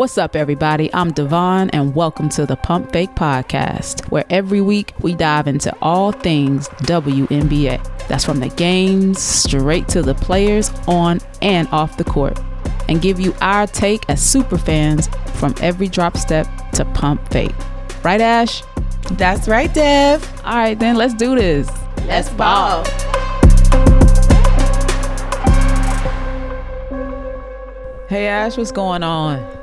What's up, everybody? I'm Devon, and welcome to the Pump Fake Podcast, where every week we dive into all things WNBA. That's from the games straight to the players on and off the court, and give you our take as super fans from every drop step to pump fake. Right, Ash? That's right, Dev. All right, then let's do this. Let's ball. Hey, Ash, what's going on?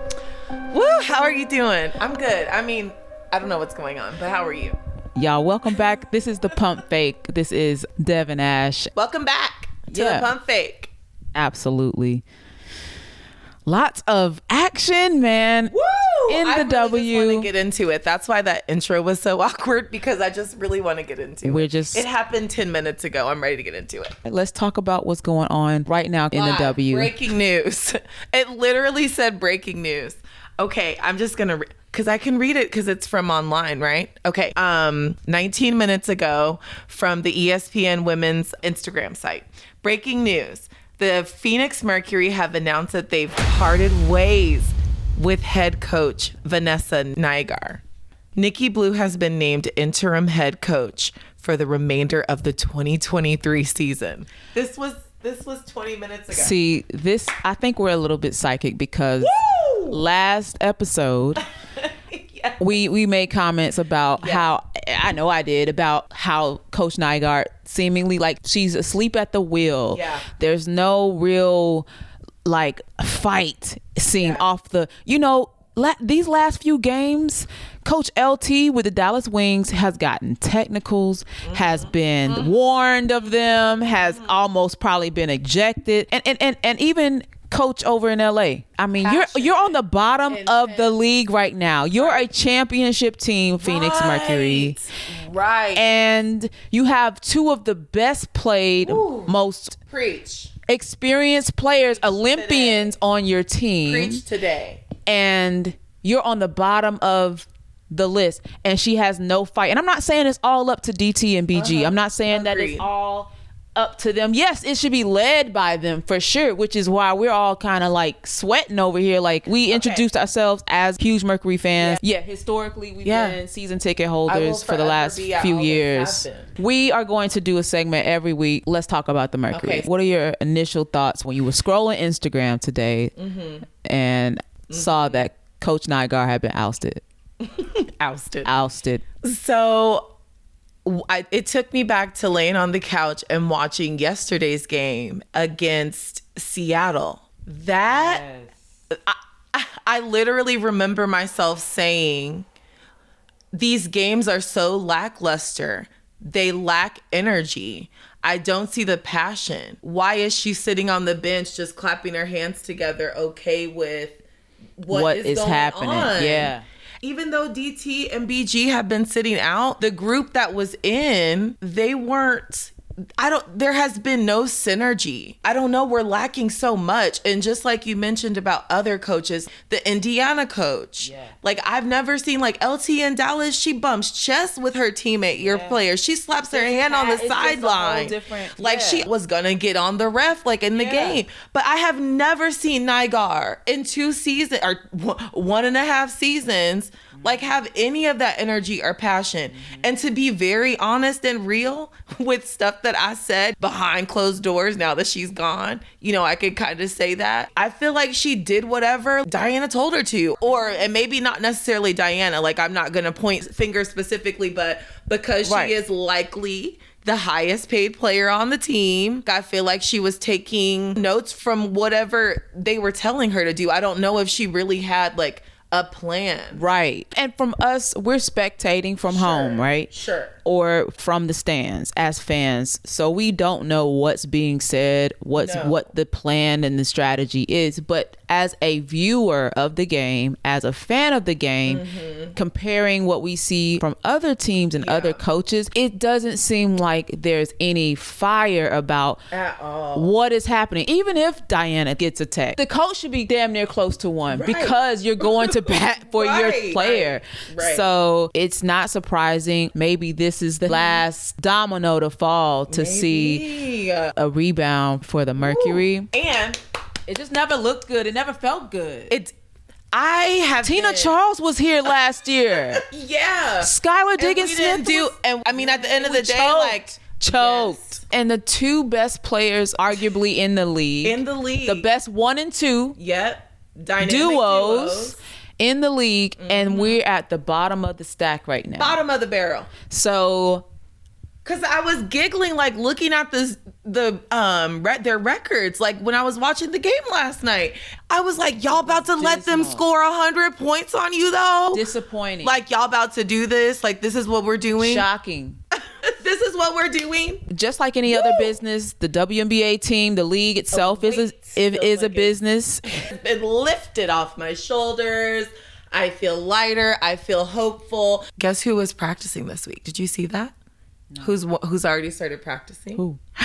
Woo, how are you doing? I'm good. I mean, I don't know what's going on, but how are you? Y'all, welcome back. This is the Pump Fake. This is Devin Ash. Welcome back to Yeah. the Pump Fake. Absolutely. Lots of action, man. Woo! In I the really W. want to get into it. That's why that intro was so awkward because I just really want to get into We're it. just- It happened 10 minutes ago. I'm ready to get into it. Let's talk about what's going on right now in the W. Breaking news. It literally said breaking news. Okay, I'm just gonna because I can read it because it's from online, right? Okay. Um, 19 minutes ago from the ESPN Women's Instagram site. Breaking news: The Phoenix Mercury have announced that they've parted ways with head coach Vanessa Nygaard. Nikki Blue has been named interim head coach for the remainder of the 2023 season. This was this was 20 minutes ago. See, this, I think we're a little bit psychic because Woo! last episode, Yeah. we we made comments about Yeah. how I know I did about how Coach Nygaard seemingly like she's asleep at the wheel. Yeah. There's no real like fight scene Yeah. off the you know la- these last few games coach lt with the dallas wings has gotten technicals has Mm-hmm. been warned of them has almost probably been ejected and and and, and even coach over in la i mean you're you're on the bottom of the league right now you're a championship team phoenix mercury Right. Right. and you have two of the best played Ooh. most Preach. experienced players, Olympians on your team, Preach today. and you're on the bottom of the list, and she has no fight. And I'm not saying it's all up to DT and BG. I'm not saying that it's all up to them. Yes, it should be led by them for sure, which is why we're all kind of like sweating over here. Like we introduced ourselves as huge Mercury fans. Yeah, historically we've Yeah. been season ticket holders for the last few years. We are going to do a segment every week. Let's talk about the Mercury. Okay. What are your initial thoughts when you were scrolling Instagram today Mm-hmm. and saw that Coach Nygaard had been ousted? Ousted. Ousted. So I, it took me back to laying on the couch and watching yesterday's game against Seattle. That I, I, I literally remember myself saying, these games are so lackluster. They lack energy. I don't see the passion. Why is she sitting on the bench just clapping her hands together, okay with What is going happening? on? Yeah. Even though DT and BG have been sitting out, the group that was in, they weren't. I don't, there has been no synergy. I don't know. We're lacking so much. And just like you mentioned about other coaches, the Indiana coach, Yeah. like I've never seen like LT in Dallas, she bumps chest with her teammate, your player. She slaps her hand on the it's just whole sideline. Like yeah. she was gonna get on the ref like in the Yeah. game. But I have never seen Nygaard in two seasons or one and a half seasons like have any of that energy or passion. Mm-hmm. And to be very honest and real with stuff that I said behind closed doors now that she's gone, you know, I could kind of say that. I feel like she did whatever Diana told her to. Or and maybe not necessarily Diana, like I'm not gonna point fingers specifically, but because Right. she is likely the highest paid player on the team. I feel like she was taking notes from whatever they were telling her to do. I don't know if she really had like a plan. Right. And from us, we're spectating from home, right? Sure. Or from the stands as fans. So we don't know what's being said, what's No. what the plan and the strategy is. But as a viewer of the game, as a fan of the game, mm-hmm. comparing what we see from other teams and other coaches, it doesn't seem like there's any fire about At all. what is happening. Even if Diana gets attacked, the coach should be damn near close to one Right. because you're going to bat for your player. right, right. So it's not surprising. Maybe this is the last domino to fall to see Maybe. Uh, a rebound for the Mercury. and It just never looked good. It never felt good. it's I have Tina been- Charles was here last year. Yeah. Skylar Diggins Smith do was- and I mean at the end of the day choked. like choked. Yes. And the two best players, arguably in the league, in the league. the best one and two Yep. Dynamic duos, in the league, and we're at the bottom of the stack right now. Bottom of the barrel. So Cause I was giggling like looking at this the um re- their records like when I was watching the game last night. I was like, y'all about to let them score a hundred points on you though. disappointing. like y'all about to do this? Like this is what we're doing. shocking. this is what we're doing. Just like any other business, the WNBA team, the league itself is a, weight is, is a business. It's been lifted off my shoulders. I feel lighter. I feel hopeful. Guess who was practicing this week? Did you see that? Who's who's already started practicing? Who?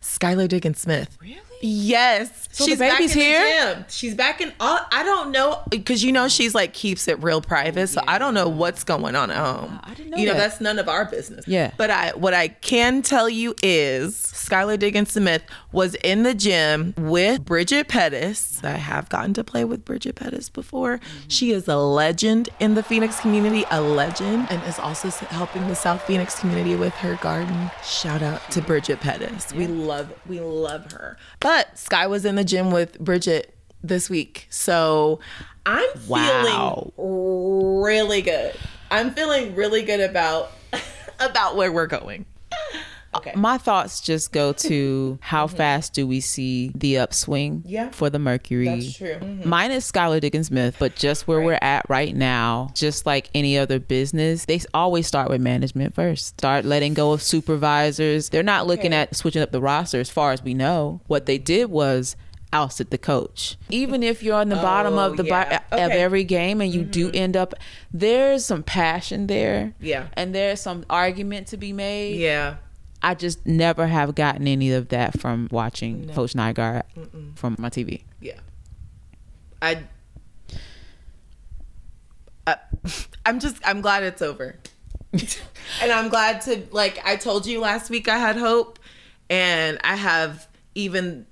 Skylar Diggins Smith. Really? Yes, So the she's back baby's in the here? gym. She's back in. All, I don't know because you know she's like keeps it real private, so I don't know what's going on at home. I didn't know You know that's none of our business. Yeah. But I what I can tell you is Skylar Diggins Smith was in the gym with Bridget Pettis. I have gotten to play with Bridget Pettis before. Mm-hmm. She is a legend in the Phoenix community, a legend, and is also helping the South Phoenix community with her garden. Shout out to Bridget Pettis. We love we love her. But Sky was in the gym with Bridget this week. So I'm Wow. feeling really good. I'm feeling really good about about where we're going. Okay. My thoughts just go to how fast do we see the upswing Mm-hmm. Yeah. for the Mercury? That's true. Mhm. Mine is Skylar Diggins Smith, but just where we're at right now, just like any other business, they always start with management first. Start letting go of supervisors. They're not looking Okay. at switching up the roster as far as we know. What they did was ousted the coach. Even if you're on the bottom Oh, of the yeah. bo- of every game and you do end up there's some passion there. Yeah. And there's some argument to be made. Yeah. I just never have gotten any of that from watching Coach Nygaard from my TV. Yeah. I I- I'm just I'm glad it's over. and I'm glad to like I told you last week I had hope and I have even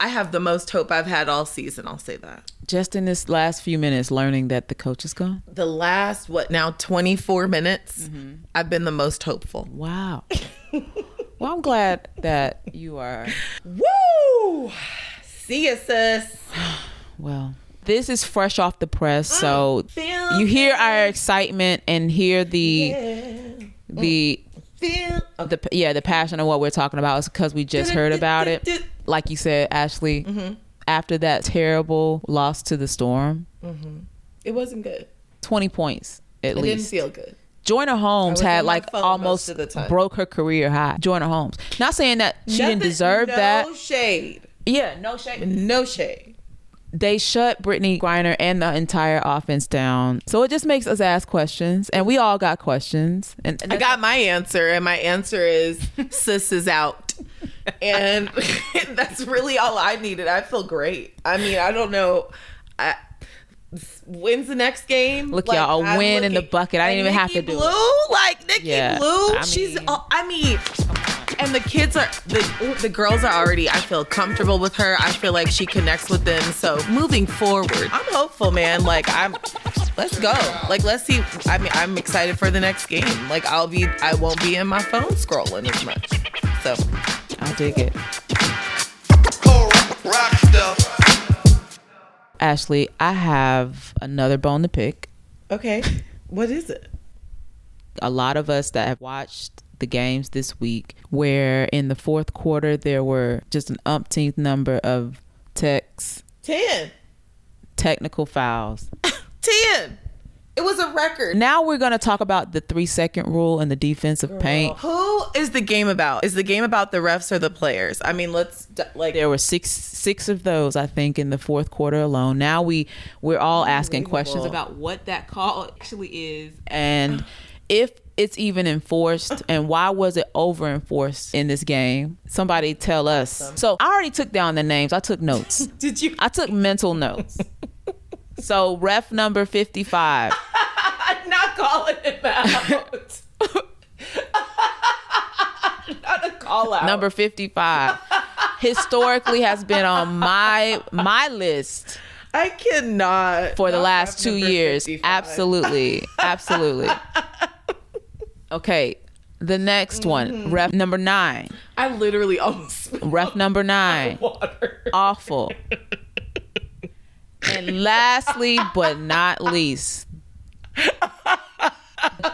I have the most hope I've had all season, I'll say that. Just in this last few minutes, learning that the coach is gone. The last what now 24 minutes mm-hmm. I've been the most hopeful. Wow. well, I'm glad that you are. Woo! See ya, sis. Well, this is fresh off the press, so you hear our excitement and hear the yeah. the Feel the yeah the passion of what we're talking about is because we just heard about it. Like you said, Ashley, Mm-hmm. after that terrible loss to the Storm, It wasn't good. 20 points at It didn't least. feel good. Joyner Holmes had like almost of the time. broke her career high. Joyner Holmes. Not saying that she didn't deserve no that. No shade. Yeah, no shade. No shade. They shut Brittney Griner and the entire offense down. So it just makes us ask questions, and we all got questions. And, and I got my answer, and my answer is sis is out. And that's really all I needed. I feel great. I mean, I don't know. I, when's the next game? Look, y'all, a win in the bucket. I didn't even have to do Blue, it. like Nikki Yeah, Blue. I she's. mean- oh, I mean, and the kids are the the girls are already. I feel comfortable with her. I feel like she connects with them. So moving forward, I'm hopeful, man. Like I'm. Let's go. Like let's see. I mean, I'm excited for the next game. Like I'll be. I won't be in my phone scrolling as much. So I dig it. Cold rock stuff. Ashley, I have another bone to pick. okay, what is it? a lot of us that have watched the games this week where in the fourth quarter there were just an umpteenth number of techs Ten. technical fouls Ten. It was a record. now we're going to talk about the three second rule and the defensive paint Who is the game about? Is the game about the refs or the players? I mean, let's like. there were six six of those i think in the fourth quarter alone now we we're all asking questions about what that call actually is and if it's even enforced and why was it over enforced in this game somebody tell us so i already took down the names i took notes Did you? i took mental notes so ref number 55 I'm not calling him out. not a call out. number 55 historically has been on my my list I cannot. for the last two years. 55. Absolutely. Absolutely. Okay. The next Mm-hmm. one, ref number nine. I literally almost Ref number nine. water. Awful. And lastly, but not least,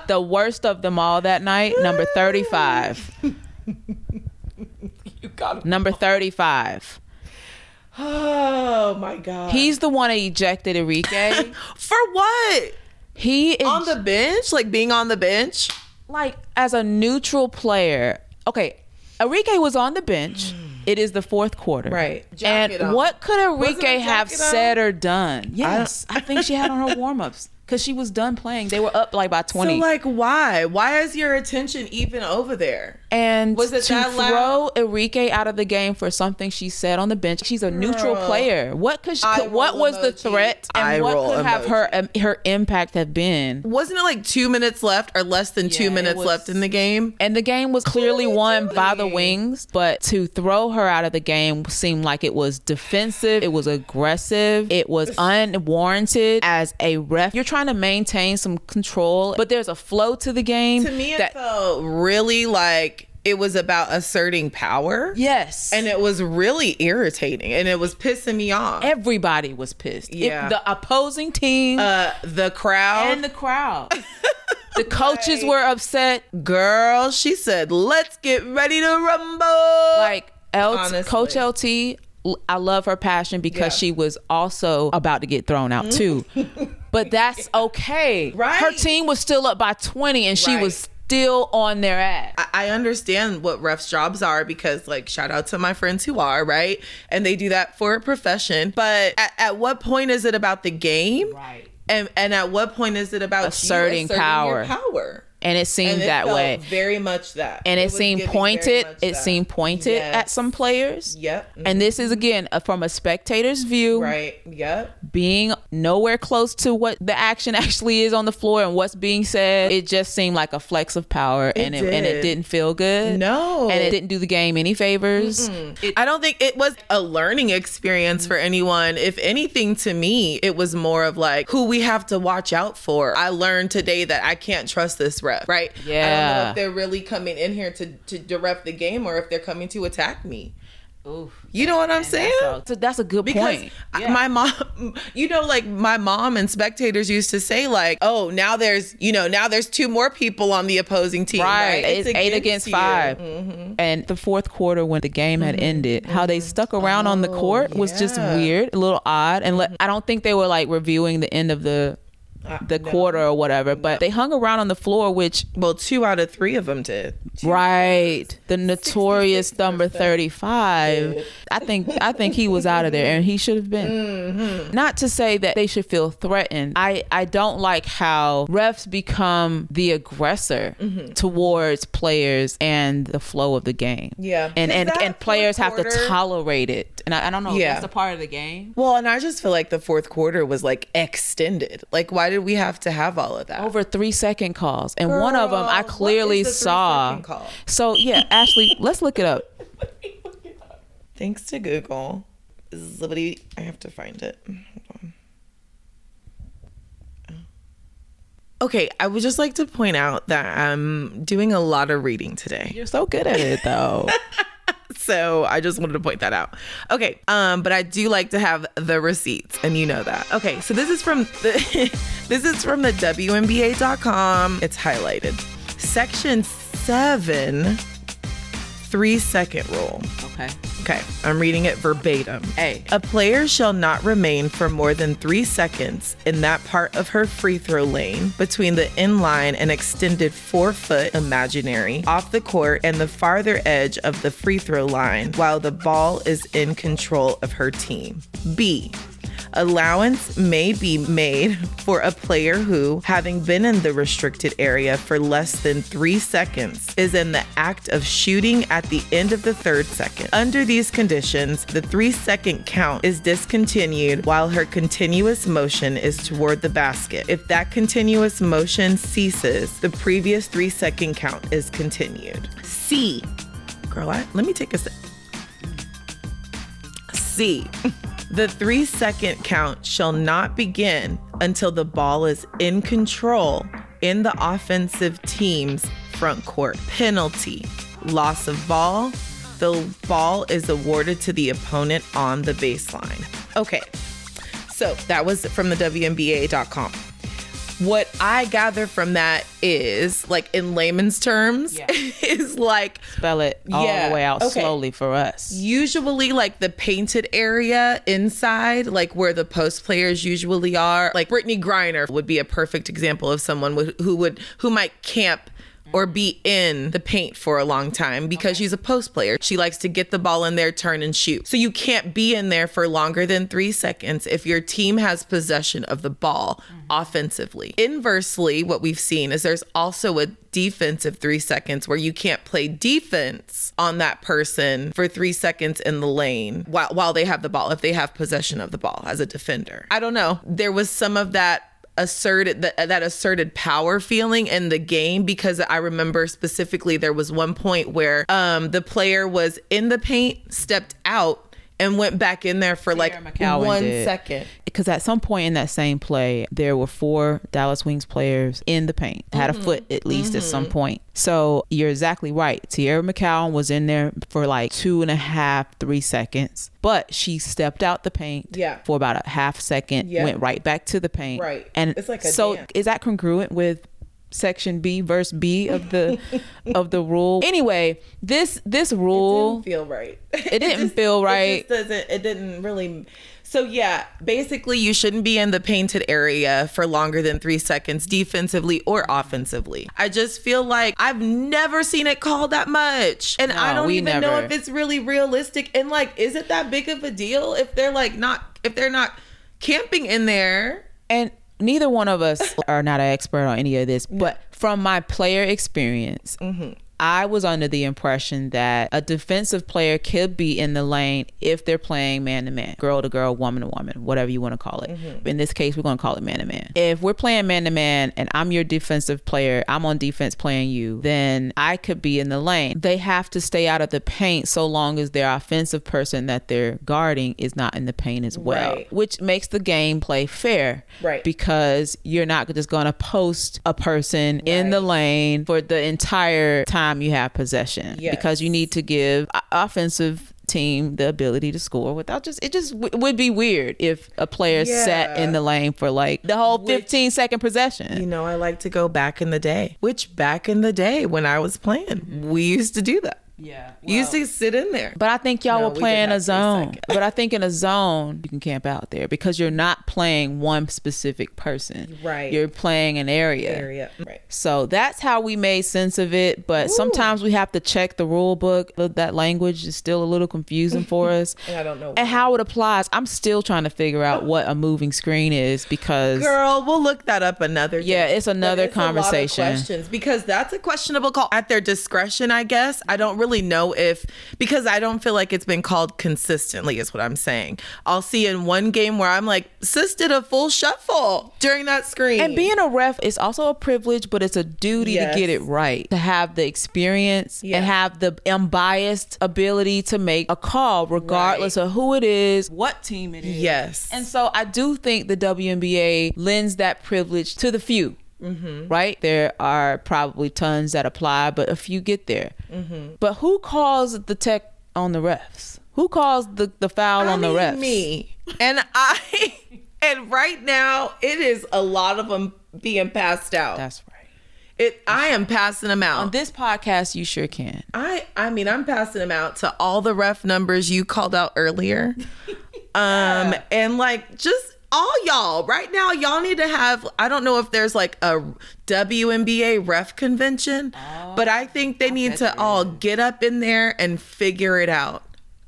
the worst of them all that night, number 35. You got Number 35. Oh my god. He's the one that ejected Arike. for what? He is On the bench, like being on the bench. Like as a neutral player. Okay, Arike was on the bench. It is the fourth quarter. Right. Jacket and what could Arike have said or done? Yes, I, think she had on her warm ups because she was done playing. They were up like by 20. So like, why? Why is your attention even over there? And Was it to that throw loud? Arike out of the game for something she said on the bench, she's a neutral Girl. player. What could she, Eye what roll was the threat Eye and what roll could have her um, her impact have been? Wasn't it like two minutes left or less than Yeah, two minutes was- left in the game? And the game was clearly won by the Wings, but to throw her out of the game seemed like it was defensive, it was aggressive, it was unwarranted. As a ref, you're trying to maintain some control, but there's a flow to the game. To me, it that felt really like it was about asserting power. yes, And it was really irritating and it was pissing me off. everybody was pissed. Yeah. the opposing team Uh, the crowd. and the crowd. The coaches were upset. girl, she said, let's get ready to rumble. Like L- Honestly. Coach LT, I love her passion because Yeah. she was also about to get thrown out too. but that's okay. Right. Her team was still up by 20 and she Right. was still on their ass. I- I understand what refs' jobs are because, like, shout out to my friends who are, right? And they do that for a profession. But at, at what point is it about the game? Right. And, and at what point is it about Asserting asserting power. Power. And it seemed And it that way. Very much that. And it, was seemed pointed. It that. seemed pointed Yes. at some players. Yep. And this is again uh, from a spectator's view. Right. Yep. Being nowhere close to what the action actually is on the floor and what's being said, it just seemed like a flex of power, and it, and it did. didn't feel good. No. and it didn't do the game any favors. It- I don't think it was a learning experience for anyone. If anything, to me, it was more of like who we have to watch out for. I learned today that I can't trust this ref, right? Yeah. I don't know if they're really coming in here to, to direct the game or if they're coming to attack me. You know what I'm saying? so that's a good because point. I- my mom you know like my mom and spectators used to say like oh now there's you know now there's two more people on the opposing team Right, right, it's, eight against you. Mm-hmm. 5 and the fourth quarter when the game had mm-hmm. ended, how they mm-hmm. stuck around on the oh, court was just Oh, weird, a little odd, and le- mm-hmm. I don't think they were like reviewing the end of the the no. quarter or whatever, but they hung around on the floor, which well two out of three of them did Right. The notorious number 35. I think I think he was out of there and he should have been. Mm-hmm. Not to say that they should feel threatened. I I don't like how refs become the aggressor Mm-hmm. towards players and the flow of the game. Yeah. and and, and players have to tolerate it. And I, I don't know Yeah. that's a part of the game. Well, and I just feel like the fourth quarter was like extended. Like, why did we have to have all of that? Over three second calls. And one of them I clearly the saw. So yeah, Ashley, let's look it up. Thanks to Google. Somebody, I have to find it. Okay, I would just like to point out that I'm doing a lot of reading today. You're so good at it though. So I just wanted to point that out. Okay, um, but I do like to have the receipts, and you know that. Okay, so this is from the this is from the WNBA.com. It's highlighted. Section seven, three second rule. okay. Okay, I'm reading it verbatim. A. A player shall not remain for more than three seconds in that part of her free throw lane between the inline and extended four foot imaginary off the court and the farther edge of the free throw line while the ball is in control of her team. B. Allowance may be made for a player who, having been in the restricted area for less than three seconds, is in the act of shooting at the end of the third second. Under these conditions, the three second count is discontinued while her continuous motion is toward the basket. If that continuous motion ceases, the previous three second count is continued. C. Girl, I, let me take a sec. C. The three second count shall not begin until the ball is in control in the offensive team's front court. Penalty loss of ball. The ball is awarded to the opponent on the baseline. Okay, so that was from the WNBA.com. What I gather from that is, like in layman's terms, Yeah. is like Spell it all Yeah, the way out okay. slowly for us. usually like the painted area inside, like where the post players usually are. Like Brittney Griner would be a perfect example of someone who who would who might camp or be in the paint for a long time because she's a post player. She likes to get the ball in there, turn and shoot. So you can't be in there for longer than three seconds if your team has possession of the ball mm-hmm. offensively. Inversely, what we've seen is there's also a defensive three seconds where you can't play defense on that person for three seconds in the lane while, while they have the ball, if they have possession of the ball as a defender. I don't know. There was some of that asserted that, that asserted power feeling in the game because I remember specifically there was one point where um the player was in the paint, stepped out and went back in there for like McCowan one did. second. Because at some point in that same play, there were four Dallas Wings players in the paint, had a mm-hmm. foot at least at some mm-hmm. point. So you're exactly right. Teaira McCowan was in there for like two and a half, three seconds, but she stepped out the paint Yeah. for about a half second, Yeah. went right back to the paint. Right. And It's like a so dance. is that congruent with section B verse B of the of the rule? Anyway, this this rule didn't feel right. It didn't feel right. It just doesn't. It didn't really. So yeah, basically, you shouldn't be in the painted area for longer than three seconds, defensively or offensively. I just feel like I've never seen it called that much, and I don't even know if it's really realistic. And like, is it that big of a deal if they're like not if they're not camping in there? and neither one of us are not an expert on any of this, but from my player experience, mm-hmm. I was under the impression that a defensive player could be in the lane if they're playing man to man, girl to girl, woman to woman, whatever you want to call it. Mm-hmm. In this case, we're going to call it man to man. If we're playing man to man and I'm your defensive player, I'm on defense playing you, then I could be in the lane. They have to stay out of the paint so long as their offensive person that they're guarding is not in the paint as well, Right. which makes the game play fair. Right. Because you're not just going to post a person in the lane for the entire time you have possession. Yes. Because you need to give offensive team the ability to score without just it just w- would be weird if a player sat in the lane for like the whole 15 second possession You know, I like to go back in the day, which back in the day when I was playing, we used to do that. Yeah You used to sit in there. But I think y'all No, were playing did a zone. seconds. But I think in a zone, you can camp out there because you're not playing one specific person. Right. You're playing an area. area. Right. So that's how we made sense of it. But sometimes we have to check the rule book. That language is still a little confusing for us. And I don't know. And how it applies, I'm still trying to figure out what a moving screen is because Girl, we'll look that up another day. Yeah, it's another it's a lot of conversation. questions because that's a questionable call at their discretion, I guess. I don't really know if because I don't feel like it's been called consistently, is what I'm saying. I'll see in one game where I'm like, sis did a full shuffle during that screen. And being a ref is also a privilege, but it's a duty Yes. to get it right. To have the experience Yeah. and have the unbiased ability to make a call, regardless of who it is, what team it is. Yes. And so I do think the WNBA lends that privilege to the few. Mm-hmm. Right? There are probably tons that apply, but a few get there. Mm-hmm. But who calls the tech on the refs? Who calls the, the foul I on the refs? Me. And I and right now it is a lot of them being passed out. That's right. it I am passing them out. On this podcast, you sure can. I I mean I'm passing them out to all the ref numbers you called out earlier. Um and like just all y'all right now y'all need to have I don't know if there's like a WNBA ref convention, but I think they need to all get up in there and figure it out.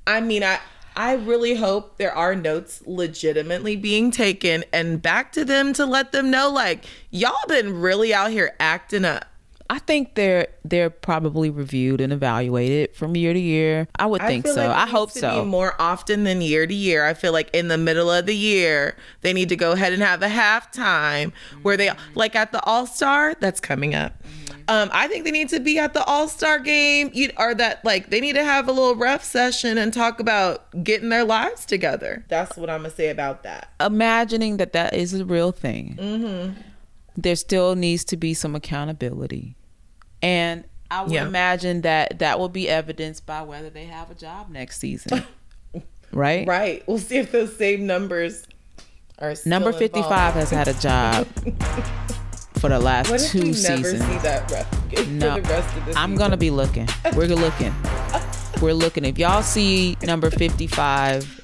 I mean I I really hope there are notes legitimately being taken and back to them to let them know like y'all been really out here acting up. I think they're they're probably reviewed and evaluated from year to year. I would think feel so. like I hope to so. Be more often than year to year. I feel like in the middle of the year, they need to go ahead and have a halftime where they, like at the All Star, that's coming up. Um, I think they need to be at the All Star game, you, or that like they need to have a little ref session and talk about getting their lives together. That's what I'm gonna say about that. Imagining that that is a real thing. Mm-hmm. There still needs to be some accountability, and I would Yeah. imagine that that will be evidenced by whether they have a job next season. right? Right. We'll see if those same numbers are still Number involved. 55 has had a job for the last What if two we never seasons. see that ref No, for the rest of the I'm gonna be looking. We're looking. We're looking. If y'all see number 55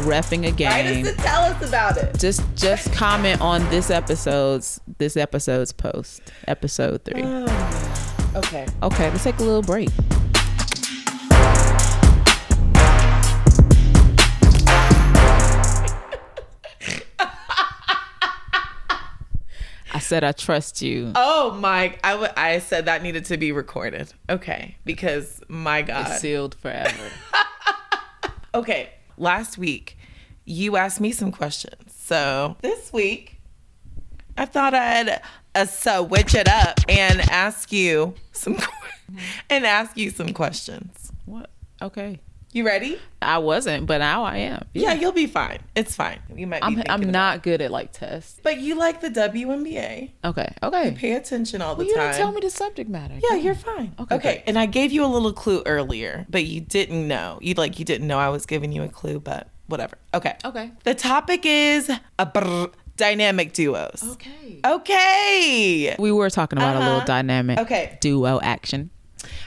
refing a Write game, us to tell us about it. just just comment on this episode's this episode's post, episode three. Oh, Okay. Okay, let's take a little break. I said I trust you. Oh my! I w- I said that needed to be recorded. Okay, because my God. It's sealed forever. Okay, last week you asked me some questions. So this week I thought I'd uh, switch it up and ask you some and ask you some questions. what? Okay. You ready? I wasn't, but now I am. Yeah, you'll be fine. It's fine. You might. Be I'm I'm not good at like tests. But you like the WNBA. Okay. Okay. Pay attention all the Well, you time. didn't tell me the subject matter. Yeah, you're fine. Okay, Okay. great. And I gave you a little clue earlier, but you didn't know. You like you didn't know I was giving you a clue, but whatever. Okay. Okay. The topic is a brr, dynamic duos. Okay. Okay. We were talking about a little Uh-huh. dynamic Okay. duo action.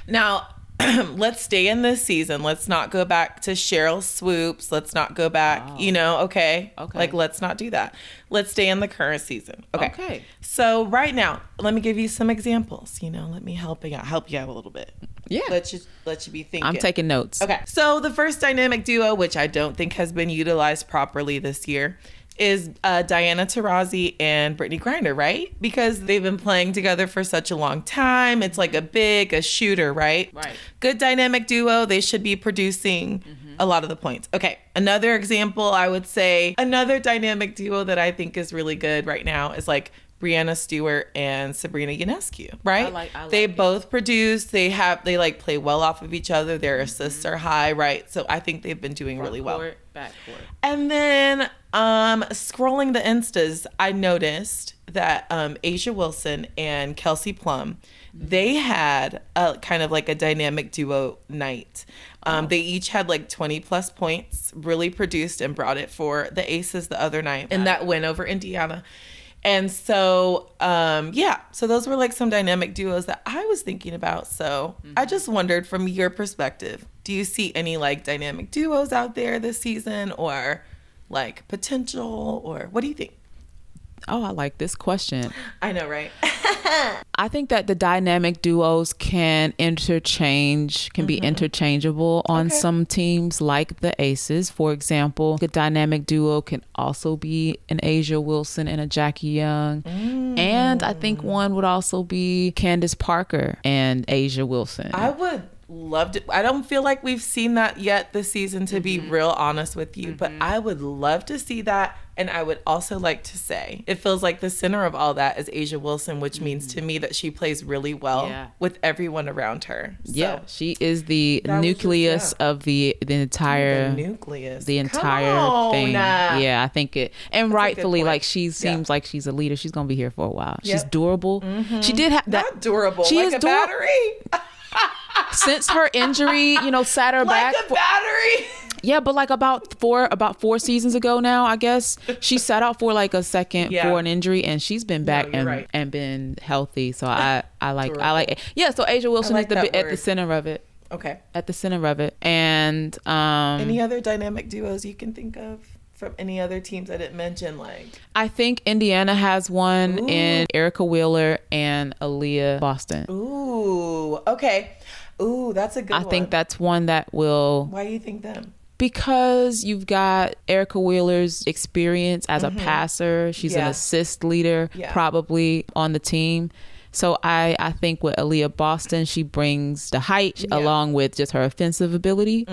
Now, let's stay in this season. Let's not go back to Sheryl Swoopes. Let's not go back, you know, okay? Okay. Like, let's not do that. Let's stay in the current season. Okay. Okay. So, right now, let me give you some examples. You know, let me help you out, help you out a little bit. Yeah. Let you, let you be thinking. I'm taking notes. Okay. So the first dynamic duo, which I don't think has been utilized properly this year, is uh, Diana Taurasi and Brittney Griner, right? Because they've been playing together for such a long time. It's like a big, a shooter, right? Right. Good dynamic duo. They should be producing a lot of the points. Okay. Another example, I would say, another dynamic duo that I think is really good right now is like Breanna Stewart and Sabrina Ionescu, right? like- I like they it. both produce. They have they like play well off of each other. Their assists are high, right? So I think they've been doing really well. Forward, back forward. And then um scrolling the instas, I noticed that um A'ja Wilson and Kelsey Plum, they had a kind of like a dynamic duo night. Um, They each had like 20 plus points, really produced and brought it for the Aces the other night in that win over Indiana. And so, um, yeah, so those were like some dynamic duos that I was thinking about. So I just wondered from your perspective, do you see any like dynamic duos out there this season or like potential or what do you think? Oh, I like this question. I know, right? I think that the dynamic duos can interchange, can be mm-hmm. interchangeable on Okay. some teams like the Aces. For example, a dynamic duo can also be an A'ja Wilson and a Jackie Young. And I think mm. one would also be Candace Parker and A'ja Wilson. I would love to. I don't feel like we've seen that yet this season, to be mm-hmm. real honest with you, but mm-hmm. I would love to see that. And I would also like to say it feels like the center of all that is A'ja Wilson, which means to mm-hmm. me that she plays really well Yeah. with everyone around her. So, yeah, she is the That was just- nucleus yeah. of the the entire the nucleus. the entire thing. Yeah, I think it, and rightfully, like she seems like she's a leader. She's gonna be here for a while. She's Yep. Mm-hmm. durable. She did have that Not durable. She like is a dur- battery. since her injury. You know, sat her like back. a for- battery. yeah, but like about four about four seasons ago now, I guess she sat out for like a second Yeah. for an injury, and she's been back you're and right. and been healthy. So I I like I like yeah. So A'ja Wilson like is the at the center of it. Okay. At the center of it, and um, Any other dynamic duos you can think of from any other teams I didn't mention? Like, I think Indiana has one in Erica Wheeler and Aaliyah Boston. ooh, okay. Ooh, that's a good one. I one. think that's one that will Why do you think them? because you've got Erica Wheeler's experience as a passer. She's an Mm-hmm. Assist leader Yeah. probably on the team. So I, I think with Aaliyah Boston, she brings the height along with just her offensive ability.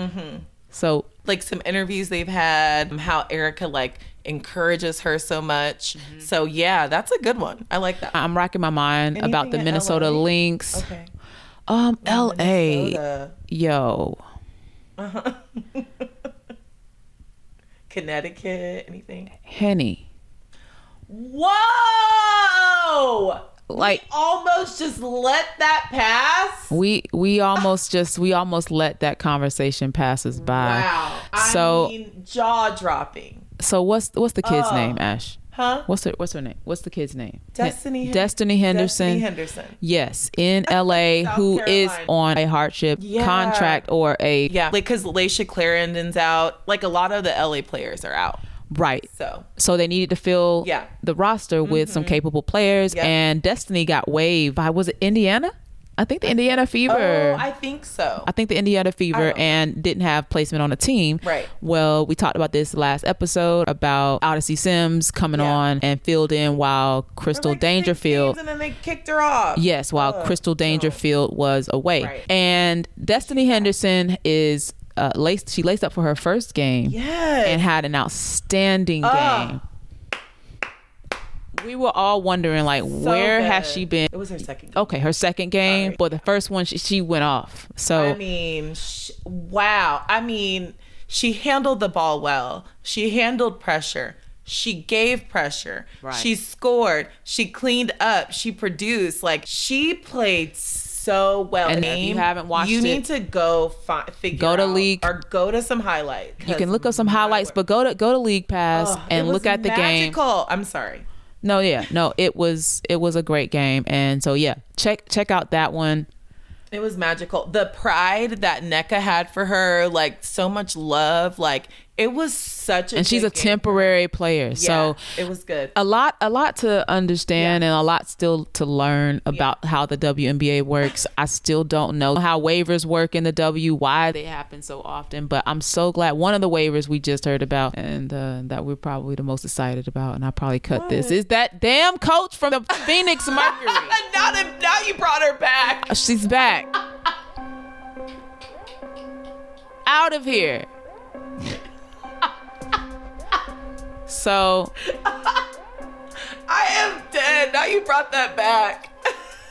So like some interviews they've had, how Erica like encourages her so much. Mm-hmm. So yeah, that's a good one. I like that. I'm racking my mind about the Minnesota LA? Lynx. Okay. Um, L.A. Minnesota. Yo, Connecticut, anything? Henny. Whoa! Like- we almost just let that pass. We we almost just we almost let that conversation pass us by. Wow. I So mean, jaw dropping. so what's what's the kid's Oh. name, Ash? Huh? What's her what's her name? What's the kid's name? Destiny Hen- Destiny Henderson. Destiny Henderson. Yes, in LA, who is on a hardship Yeah. contract or a Yeah, like because Layshia Clarendon's out. Like a lot of the LA players are out. right. So So they needed to fill Yeah. the roster with some mm-hmm. capable players, Yep. and Destiny got waived by was it Indiana? I think the Indiana Fever. oh, I think so. I think the Indiana Fever and didn't have placement on a team. Right. Well, we talked about this last episode about Odyssey Sims coming Yeah. on and filled in while Crystal Like Dangerfield. and then they kicked her off. Yes, while Crystal Dangerfield was away. Right. And Destiny Henderson is uh, laced. She laced up for her first game Yes. and had an outstanding game. We were all wondering, like, So where has she been? It was her second. Game. Okay, her second game, Sorry. but the first one she, she went off. So I mean, sh- wow. I mean, she handled the ball well. She handled pressure. She gave pressure. Right. She scored. She cleaned up. She produced. Like she played so well. And if you haven't watched you it, need to go fi- figure go to out- League. or go to some highlights. you can look up some highlights, but go to go to League Pass and look at the game. magical. I'm sorry. No, yeah, no, it was it was a great game, and so yeah, check check out that one. It was magical. The pride that Nneka had for her, like so much love, like it was such a And she's a good game. temporary player, Yeah, so it was good. a lot a lot to understand and a lot still to learn about how the WNBA works. I still don't know how waivers work in the W, why they happen so often, but I'm so glad one of the waivers we just heard about and uh, that we're probably the most excited about and I probably cut this is that damn coach from the Phoenix Mercury. now that now you brought her back. She's back. Out of here. So I am dead. Now you brought that back.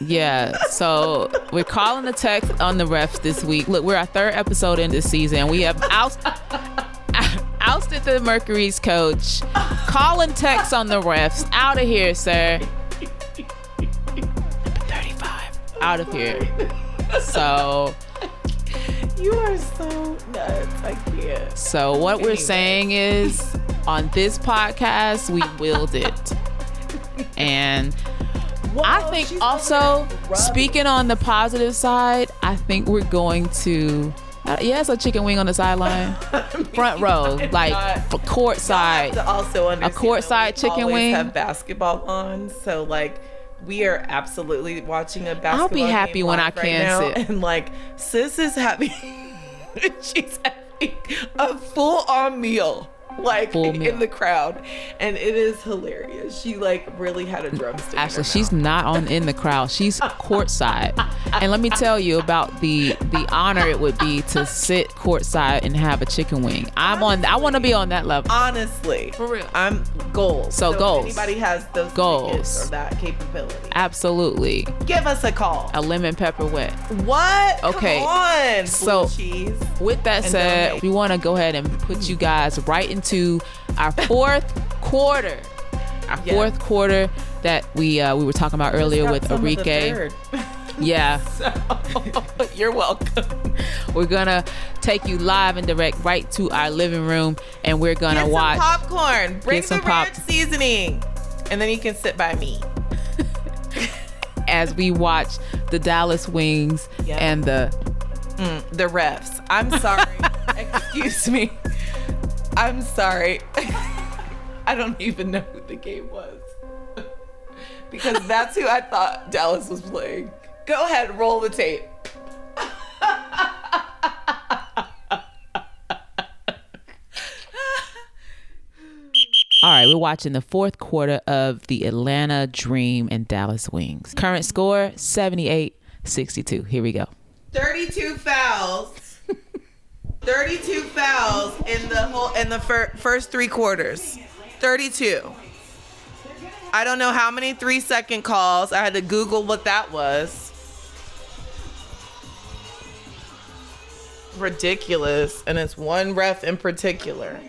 Yeah, so we're calling the text on the refs this week. Look, we're our third episode in this season. We have oust- ousted the Mercury's coach, calling text on the refs. Out of here, sir. Number 35. Out of here. So, You are so nuts. I can't. so what we're saying is, on this podcast, we willed it, and I think also over there rubbing. speaking on the positive side, I think we're going to. Uh, yeah, it's a chicken wing on the sideline, front row, like not- for court side. also understand courtside that we chicken wing. have basketball on, so like we are absolutely watching a basketball. I'll be happy game when I right can now, sit. And like sis is happy. she's having a full on meal. Like in the crowd, and it is hilarious. She like really had a drumstick. in Actually, she's mouth. not on in the crowd. She's courtside. And let me tell you about the the honor it would be to sit courtside and have a chicken wing. I'm on. I want to be on that level. honestly For real. I'm goals. So if goals. anybody has those Goals. tickets or that capability, Absolutely, give us a call. a lemon pepper wet. What? Okay. Come on. So- cheese. With that And said, donate. we want to go ahead and put you guys right into our fourth quarter. Our Yeah. fourth quarter that we uh, we were talking about earlier with some of the Arike. third. Yeah, You're welcome. we're gonna take you live and direct right to our living room, and we're gonna Get watch. some popcorn. Bring some the pop- seasoning, and then you can sit by me. as we watch the Dallas Wings Yeah. and the The refs. I'm sorry. Excuse me. I'm sorry. I don't even know who the game was. because that's who I thought Dallas was playing. Go ahead, roll the tape. All right, we're watching the fourth quarter of the Atlanta Dream and Dallas Wings. Current score 78 62. Here we go. 32 fouls. 32 fouls in the whole in the fir- first three quarters. 32. I don't know how many three second calls. I had to Google what that was. Ridiculous. And it's one ref in particular.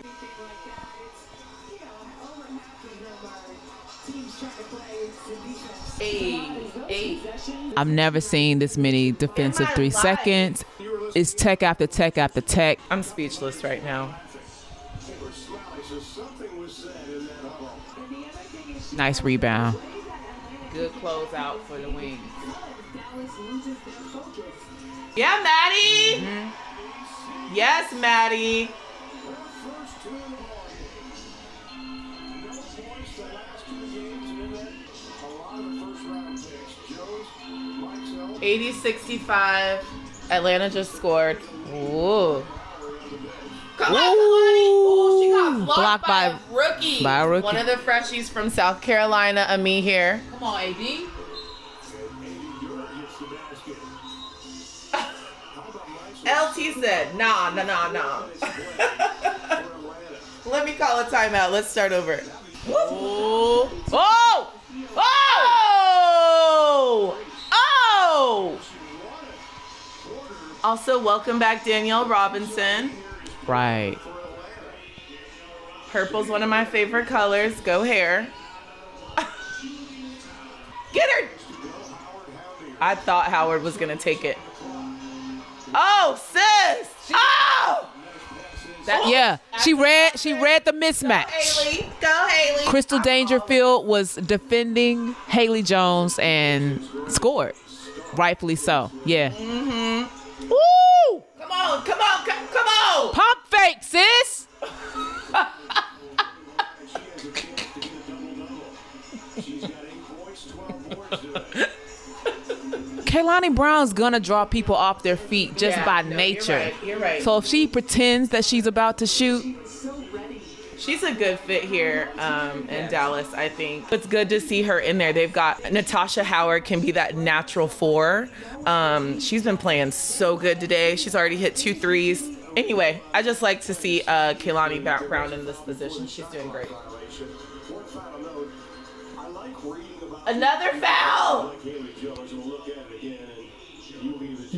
Eight. I've never seen this many defensive three seconds. It's tech after tech after tech. I'm speechless right now. Nice rebound. Good closeout for the wings. Yeah, Maddie. Mm-hmm. Yes, Maddie. Eighty sixty-five. Atlanta just scored. Ooh. Come on, Kalani. Ooh, she got blocked, Blocked by, by- a rookie. by a rookie. One of the freshies from South Carolina, Ami here. Come on, AD. LT said, nah, nah, nah, nah. Let me call a timeout. Let's start over. Oh! Oh! Oh! Oh! Also, welcome back, Danielle Robinson. Right. Purple's one of my favorite colors. Go hair. Get her! I thought Howard was gonna take it. Oh, sis! Oh! That, oh. Yeah, she read she read the mismatch. Haley, go Haley. Crystal Dangerfield was defending Haley Jones and scored. Rightfully so. Yeah. Mm-hmm. Woo! Come on, come on, come, come on! Pump fake, sis. Kalani Brown's gonna draw people off their feet just Yeah, by no, you're nature. right, you're right. So if she pretends that she's about to shoot, She's a good fit here um, in Dallas, I think. It's good to see her in there. They've got Natasha Howard can be that natural four. Um, she's been playing so good today. She's already hit two threes. Anyway, I just like to see uh, Kalani Ba- Brown in this position. She's doing great. Another foul!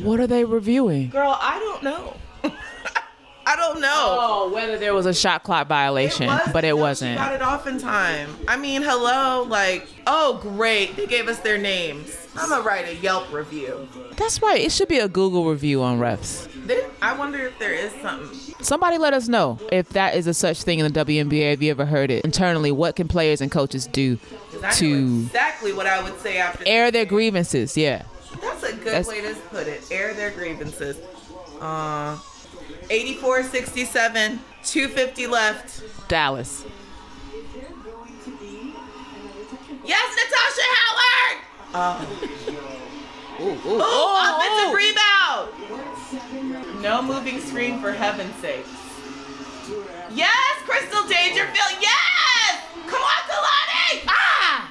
what are they reviewing? Girl, I don't know. I don't know. Oh, whether there was a shot clock violation, was, but it wasn't. She got it off in time. I mean, hello, like, oh great, they gave us their names. I'm gonna write a Yelp review. That's right. It should be a Google review on refs. I wonder if there is something. Somebody let us know if that is a such thing in the WNBA. Have you ever heard it internally? What can players and coaches do to exactly what I would say after. air their grievances? Yeah. That's a good That's- way to put it. Air their grievances. Uh, 84 67, 250 left. Dallas. Yes, Natasha Howard! Ooh, ooh, Oh, offensive rebound! No moving screen for heaven's sake. Yes, Crystal Dangerfield, yes! Come on, Kalani! Ah!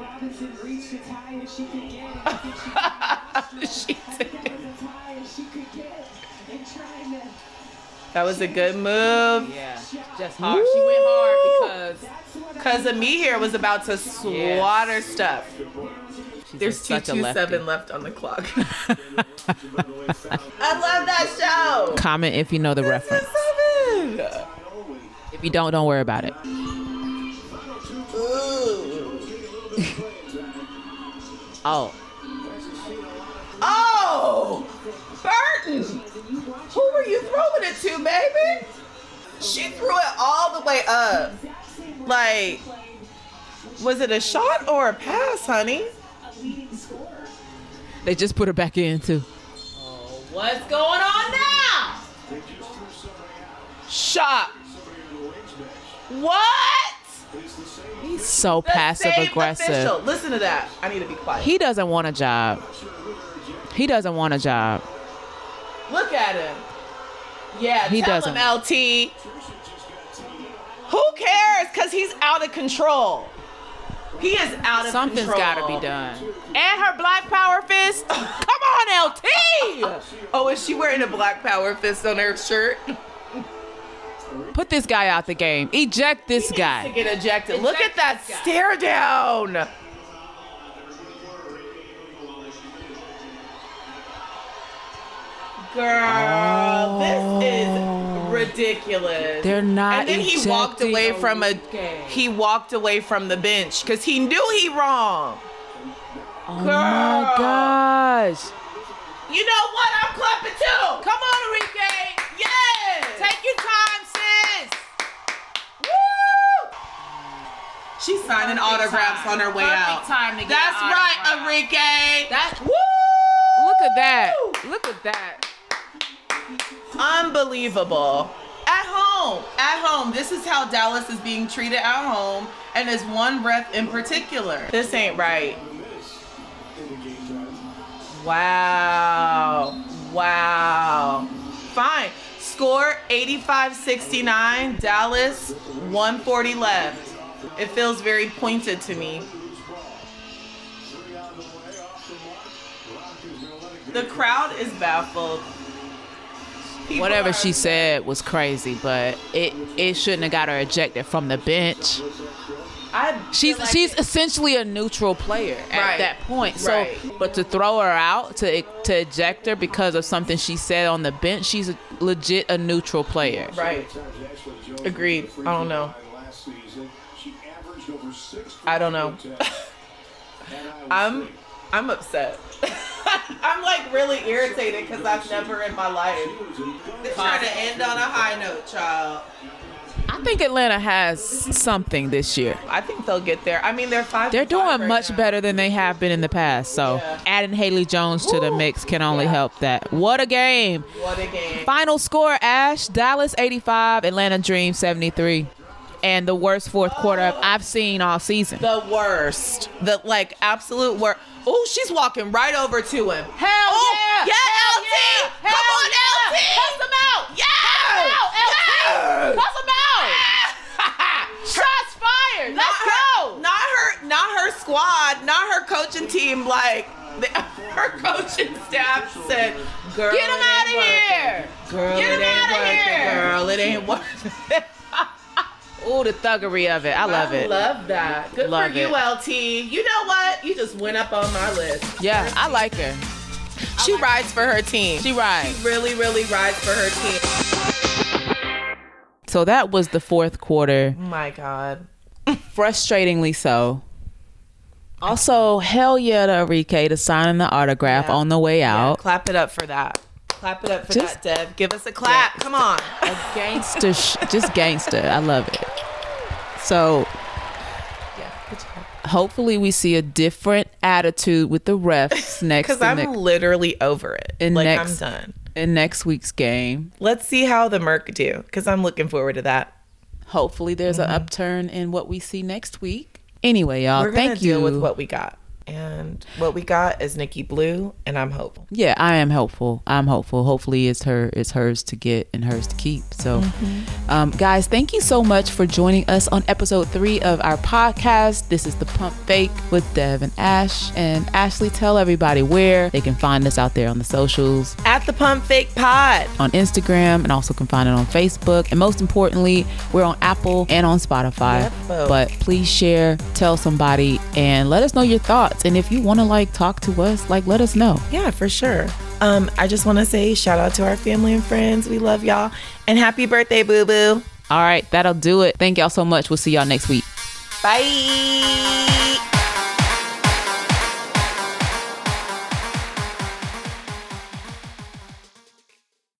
Robinson reached as high as she That was a good move. Yeah. Just hard. She went hard because Cause of me here was about to slaughter stuff. she's There's two two seven left on the clock. I love that show. Comment if you know the reference. Seven. If you don't, don't worry about it. Oh. Oh, Burton. Who were you throwing it to, baby? She threw it all the way up. Like, was it a shot or a pass, honey? They just put her back in too. Oh, What's going on now? Shot. What? He's so The passive aggressive. official. Listen to that. I need to be quiet. He doesn't want a job. He doesn't want a job. Look at him. Yeah, He tell doesn't. him LT. Who cares? Cause he's out of control. He is out of Something's control. got to be done. And her black power fist. Come on, LT. Oh, is she wearing a black power fist on her shirt? Put this guy out the game. Eject this To guy. get ejected. Look at that guy. stare down. Girl, this is oh. ridiculous. They're not And then he walked away from a Arike. he walked away from the bench because he knew he wrong. Oh my gosh. You know what? I'm clapping too. Come on, Arike. Yes. Take your time, sis. Woo! She's signing autographs time. on her way Perfect out. time to get That's right. Arike. That Woo! Look at that. Look at that. Unbelievable. At home, at home. This is how Dallas is being treated at home, and as one ref in particular. This ain't right. Wow. Wow. Fine. Score 85 69. Dallas, 140 left. It feels very pointed to me. The crowd is baffled. People Whatever she said was crazy, but it it shouldn't have got her ejected from the bench. I She's like she's it- essentially a neutral player at Right. that point. So, Right. but to throw her out to to eject her because of something she said on the bench, she's a, legit a neutral player. right. Agreed. I don't know. I don't know. I'm I'm upset. I'm like really irritated because I've never in my life been trying to end on a high note, child. I think Atlanta has something this year. I think they'll get there. I mean, they're five. They're and five doing right much now. better than they have been in the past. So Yeah. adding Haley Jones to the mix can only Yeah. help that. What a game! What a game! Final score: Ash Dallas 85, Atlanta Dream 73, and the worst fourth quarter I've seen all season. The worst. The like absolute worst. Oh, she's walking right over to him. Hell oh, yeah! Yeah, Hell LT! yeah! Come Hell on, yeah! LT! Cuss him out! Yeah! Cuss him out, LT! Yeah! Cuss him out! Shots fired! Let's not her, go! Not her, not her squad, not her coaching team. Like the, her coaching staff said, "Girl, Get him ain't outta here. Girl, Get him worth it. here. Girl, it ain't worth it." Ooh, the thuggery of it. I love it. I it. love that. Good Love for you. LT. You know what? You just went up on my list. yeah, I like her. She rides for her team. She rides. She really, really rides for her team. So that was the fourth quarter. Oh my God. frustratingly so. Also, hell yeah to Arike to signing the autograph Yeah. on the way Yeah, out. clap it up for that. Clap it up for Just- that, Dev. Give us a clap. Come on. Gangster, sh- just gangster. I love it. So Yeah, good job. hopefully we see a different attitude with the refs next week. Because I'm literally over it. In like next- I'm done. in next week's game. Let's see how the Merc do. Because I'm looking forward to that. Hopefully there's an mm-hmm. upturn in what we see next week. Anyway, y'all, We're thank deal you. with what we got. And what we got is Nikki Blue, and I'm hopeful. yeah, I am hopeful. I'm hopeful. Hopefully, it's her, it's hers to get and hers to keep. So, um, guys, thank you so much for joining us on episode three of our podcast. This is the Pump Fake with Dev and Ash. And Ashley, tell everybody where they can find us out there on the socials, At the Pump Fake Pod. on Instagram, and also can find it on Facebook. And most importantly, we're on Apple and on Spotify. Yep, but please share, tell somebody, and let us know your thoughts. And if you want to like talk to us, like let us know. Yeah, for sure. Um, I just want to say shout out to our family and friends. We love y'all. And happy birthday, boo boo. All right, that'll do it. Thank y'all so much. We'll see y'all next week. Bye.